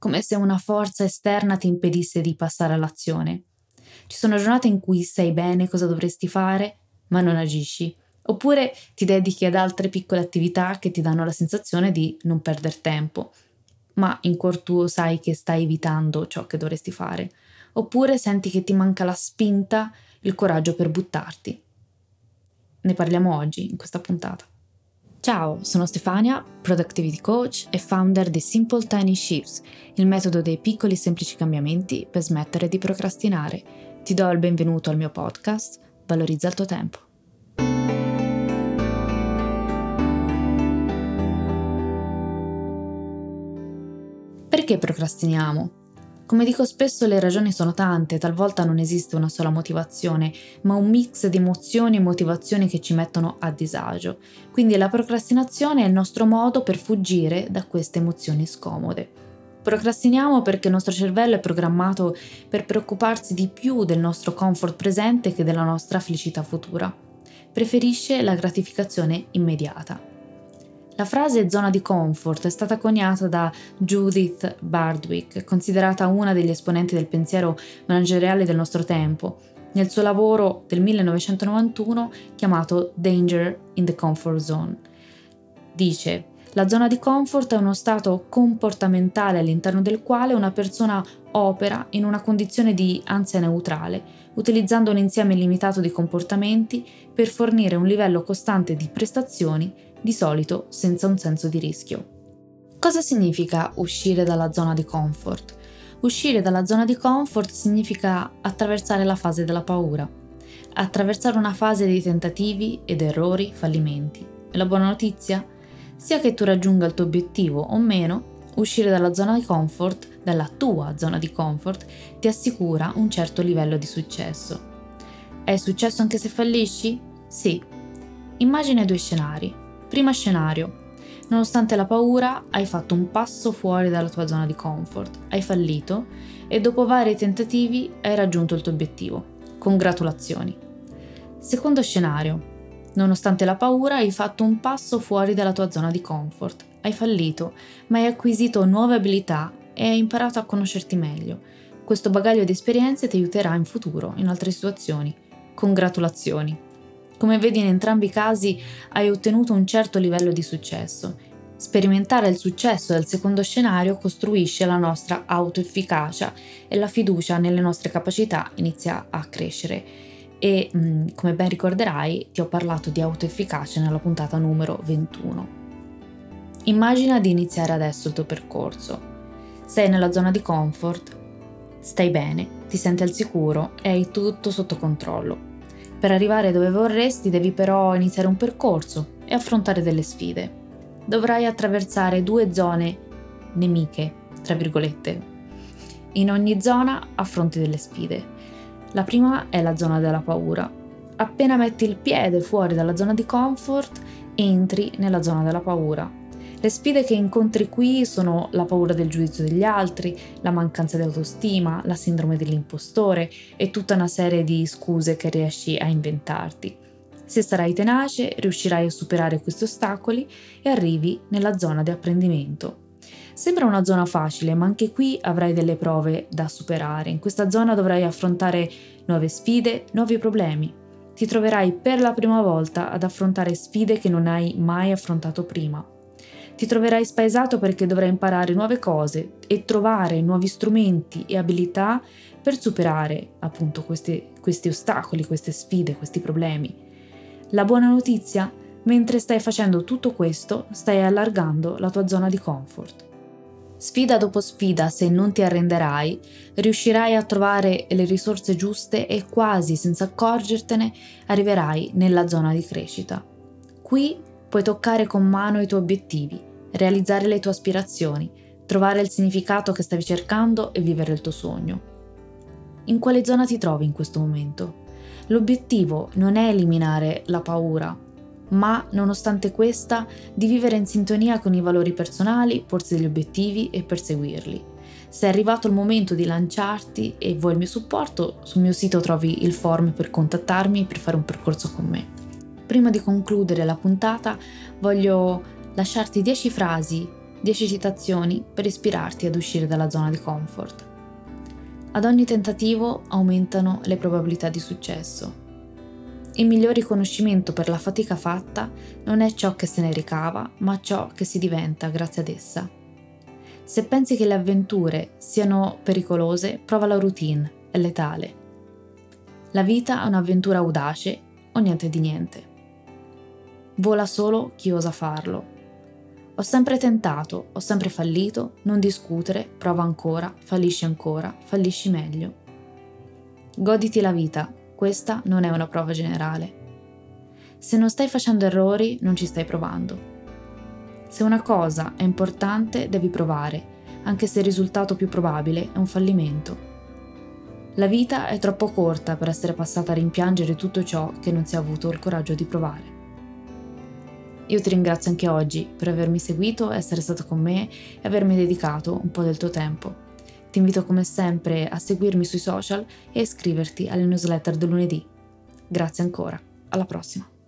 Come se una forza esterna ti impedisse di passare all'azione. Ci sono giornate in cui sai bene cosa dovresti fare, ma non agisci, oppure ti dedichi ad altre piccole attività che ti danno la sensazione di non perdere tempo, ma in cuor tuo sai che stai evitando ciò che dovresti fare, oppure senti che ti manca la spinta, il coraggio per buttarti. Ne parliamo oggi in questa puntata. Ciao, sono Stefania, Productivity Coach e founder di Simple Tiny Shifts, il metodo dei piccoli e semplici cambiamenti per smettere di procrastinare. Ti do il benvenuto al mio podcast, Valorizza il tuo tempo. Perché procrastiniamo? Come dico spesso le ragioni sono tante, talvolta non esiste una sola motivazione, ma un mix di emozioni e motivazioni che ci mettono a disagio. Quindi la procrastinazione è il nostro modo per fuggire da queste emozioni scomode. Procrastiniamo perché il nostro cervello è programmato per preoccuparsi di più del nostro comfort presente che della nostra felicità futura. Preferisce la gratificazione immediata. La frase zona di comfort è stata coniata da Judith Bardwick, considerata una degli esponenti del pensiero manageriale del nostro tempo, nel suo lavoro del 1991 chiamato Danger in the Comfort Zone. Dice, la zona di comfort è uno stato comportamentale all'interno del quale una persona opera in una condizione di ansia neutrale, utilizzando un insieme limitato di comportamenti per fornire un livello costante di prestazioni di solito senza un senso di rischio. Cosa significa uscire dalla zona di comfort? Uscire dalla zona di comfort significa attraversare la fase della paura, attraversare una fase di tentativi ed errori, fallimenti. E la buona notizia? Sia che tu raggiunga il tuo obiettivo o meno, uscire dalla zona di comfort, dalla tua zona di comfort, ti assicura un certo livello di successo. È successo anche se fallisci? Sì. Immagina due scenari. Primo scenario. Nonostante la paura, hai fatto un passo fuori dalla tua zona di comfort, hai fallito e dopo vari tentativi hai raggiunto il tuo obiettivo. Congratulazioni. Secondo scenario. Nonostante la paura, hai fatto un passo fuori dalla tua zona di comfort, hai fallito, ma hai acquisito nuove abilità e hai imparato a conoscerti meglio. Questo bagaglio di esperienze ti aiuterà in futuro, in altre situazioni. Congratulazioni. Come vedi in entrambi i casi hai ottenuto un certo livello di successo. Sperimentare il successo del secondo scenario costruisce la nostra autoefficacia e la fiducia nelle nostre capacità inizia a crescere. E mm, come ben ricorderai ti ho parlato di autoefficacia nella puntata numero 21. Immagina di iniziare adesso il tuo percorso. Sei nella zona di comfort, stai bene, ti senti al sicuro e hai tutto sotto controllo. Per arrivare dove vorresti devi però iniziare un percorso e affrontare delle sfide. Dovrai attraversare due zone nemiche, tra virgolette. In ogni zona affronti delle sfide. La prima è la zona della paura. Appena metti il piede fuori dalla zona di comfort, entri nella zona della paura le sfide che incontri qui sono la paura del giudizio degli altri, la mancanza di autostima, la sindrome dell'impostore e tutta una serie di scuse che riesci a inventarti. Se sarai tenace, riuscirai a superare questi ostacoli e arrivi nella zona di apprendimento. Sembra una zona facile, ma anche qui avrai delle prove da superare. In questa zona dovrai affrontare nuove sfide, nuovi problemi. Ti troverai per la prima volta ad affrontare sfide che non hai mai affrontato prima. Ti troverai spaesato perché dovrai imparare nuove cose e trovare nuovi strumenti e abilità per superare appunto questi, questi ostacoli, queste sfide, questi problemi. La buona notizia? Mentre stai facendo tutto questo, stai allargando la tua zona di comfort. Sfida dopo sfida, se non ti arrenderai, riuscirai a trovare le risorse giuste e quasi senza accorgertene arriverai nella zona di crescita. Qui puoi toccare con mano i tuoi obiettivi, realizzare le tue aspirazioni, trovare il significato che stavi cercando e vivere il tuo sogno. In quale zona ti trovi in questo momento? L'obiettivo non è eliminare la paura, ma nonostante questa di vivere in sintonia con i valori personali, porsi degli obiettivi e perseguirli. Se è arrivato il momento di lanciarti e vuoi il mio supporto, sul mio sito trovi il form per contattarmi per fare un percorso con me. Prima di concludere la puntata voglio lasciarti 10 frasi, 10 citazioni per ispirarti ad uscire dalla zona di comfort. Ad ogni tentativo aumentano le probabilità di successo. Il miglior riconoscimento per la fatica fatta non è ciò che se ne ricava, ma ciò che si diventa grazie ad essa. Se pensi che le avventure siano pericolose, prova la routine, è letale. La vita è un'avventura audace o niente di niente. Vola solo chi osa farlo. Ho sempre tentato, ho sempre fallito, non discutere, prova ancora, fallisci ancora, fallisci meglio. Goditi la vita, questa non è una prova generale. Se non stai facendo errori, non ci stai provando. Se una cosa è importante, devi provare, anche se il risultato più probabile è un fallimento. La vita è troppo corta per essere passata a rimpiangere tutto ciò che non si è avuto il coraggio di provare. Io ti ringrazio anche oggi per avermi seguito, essere stato con me e avermi dedicato un po' del tuo tempo. Ti invito come sempre a seguirmi sui social e iscriverti alle newsletter del lunedì. Grazie ancora, alla prossima!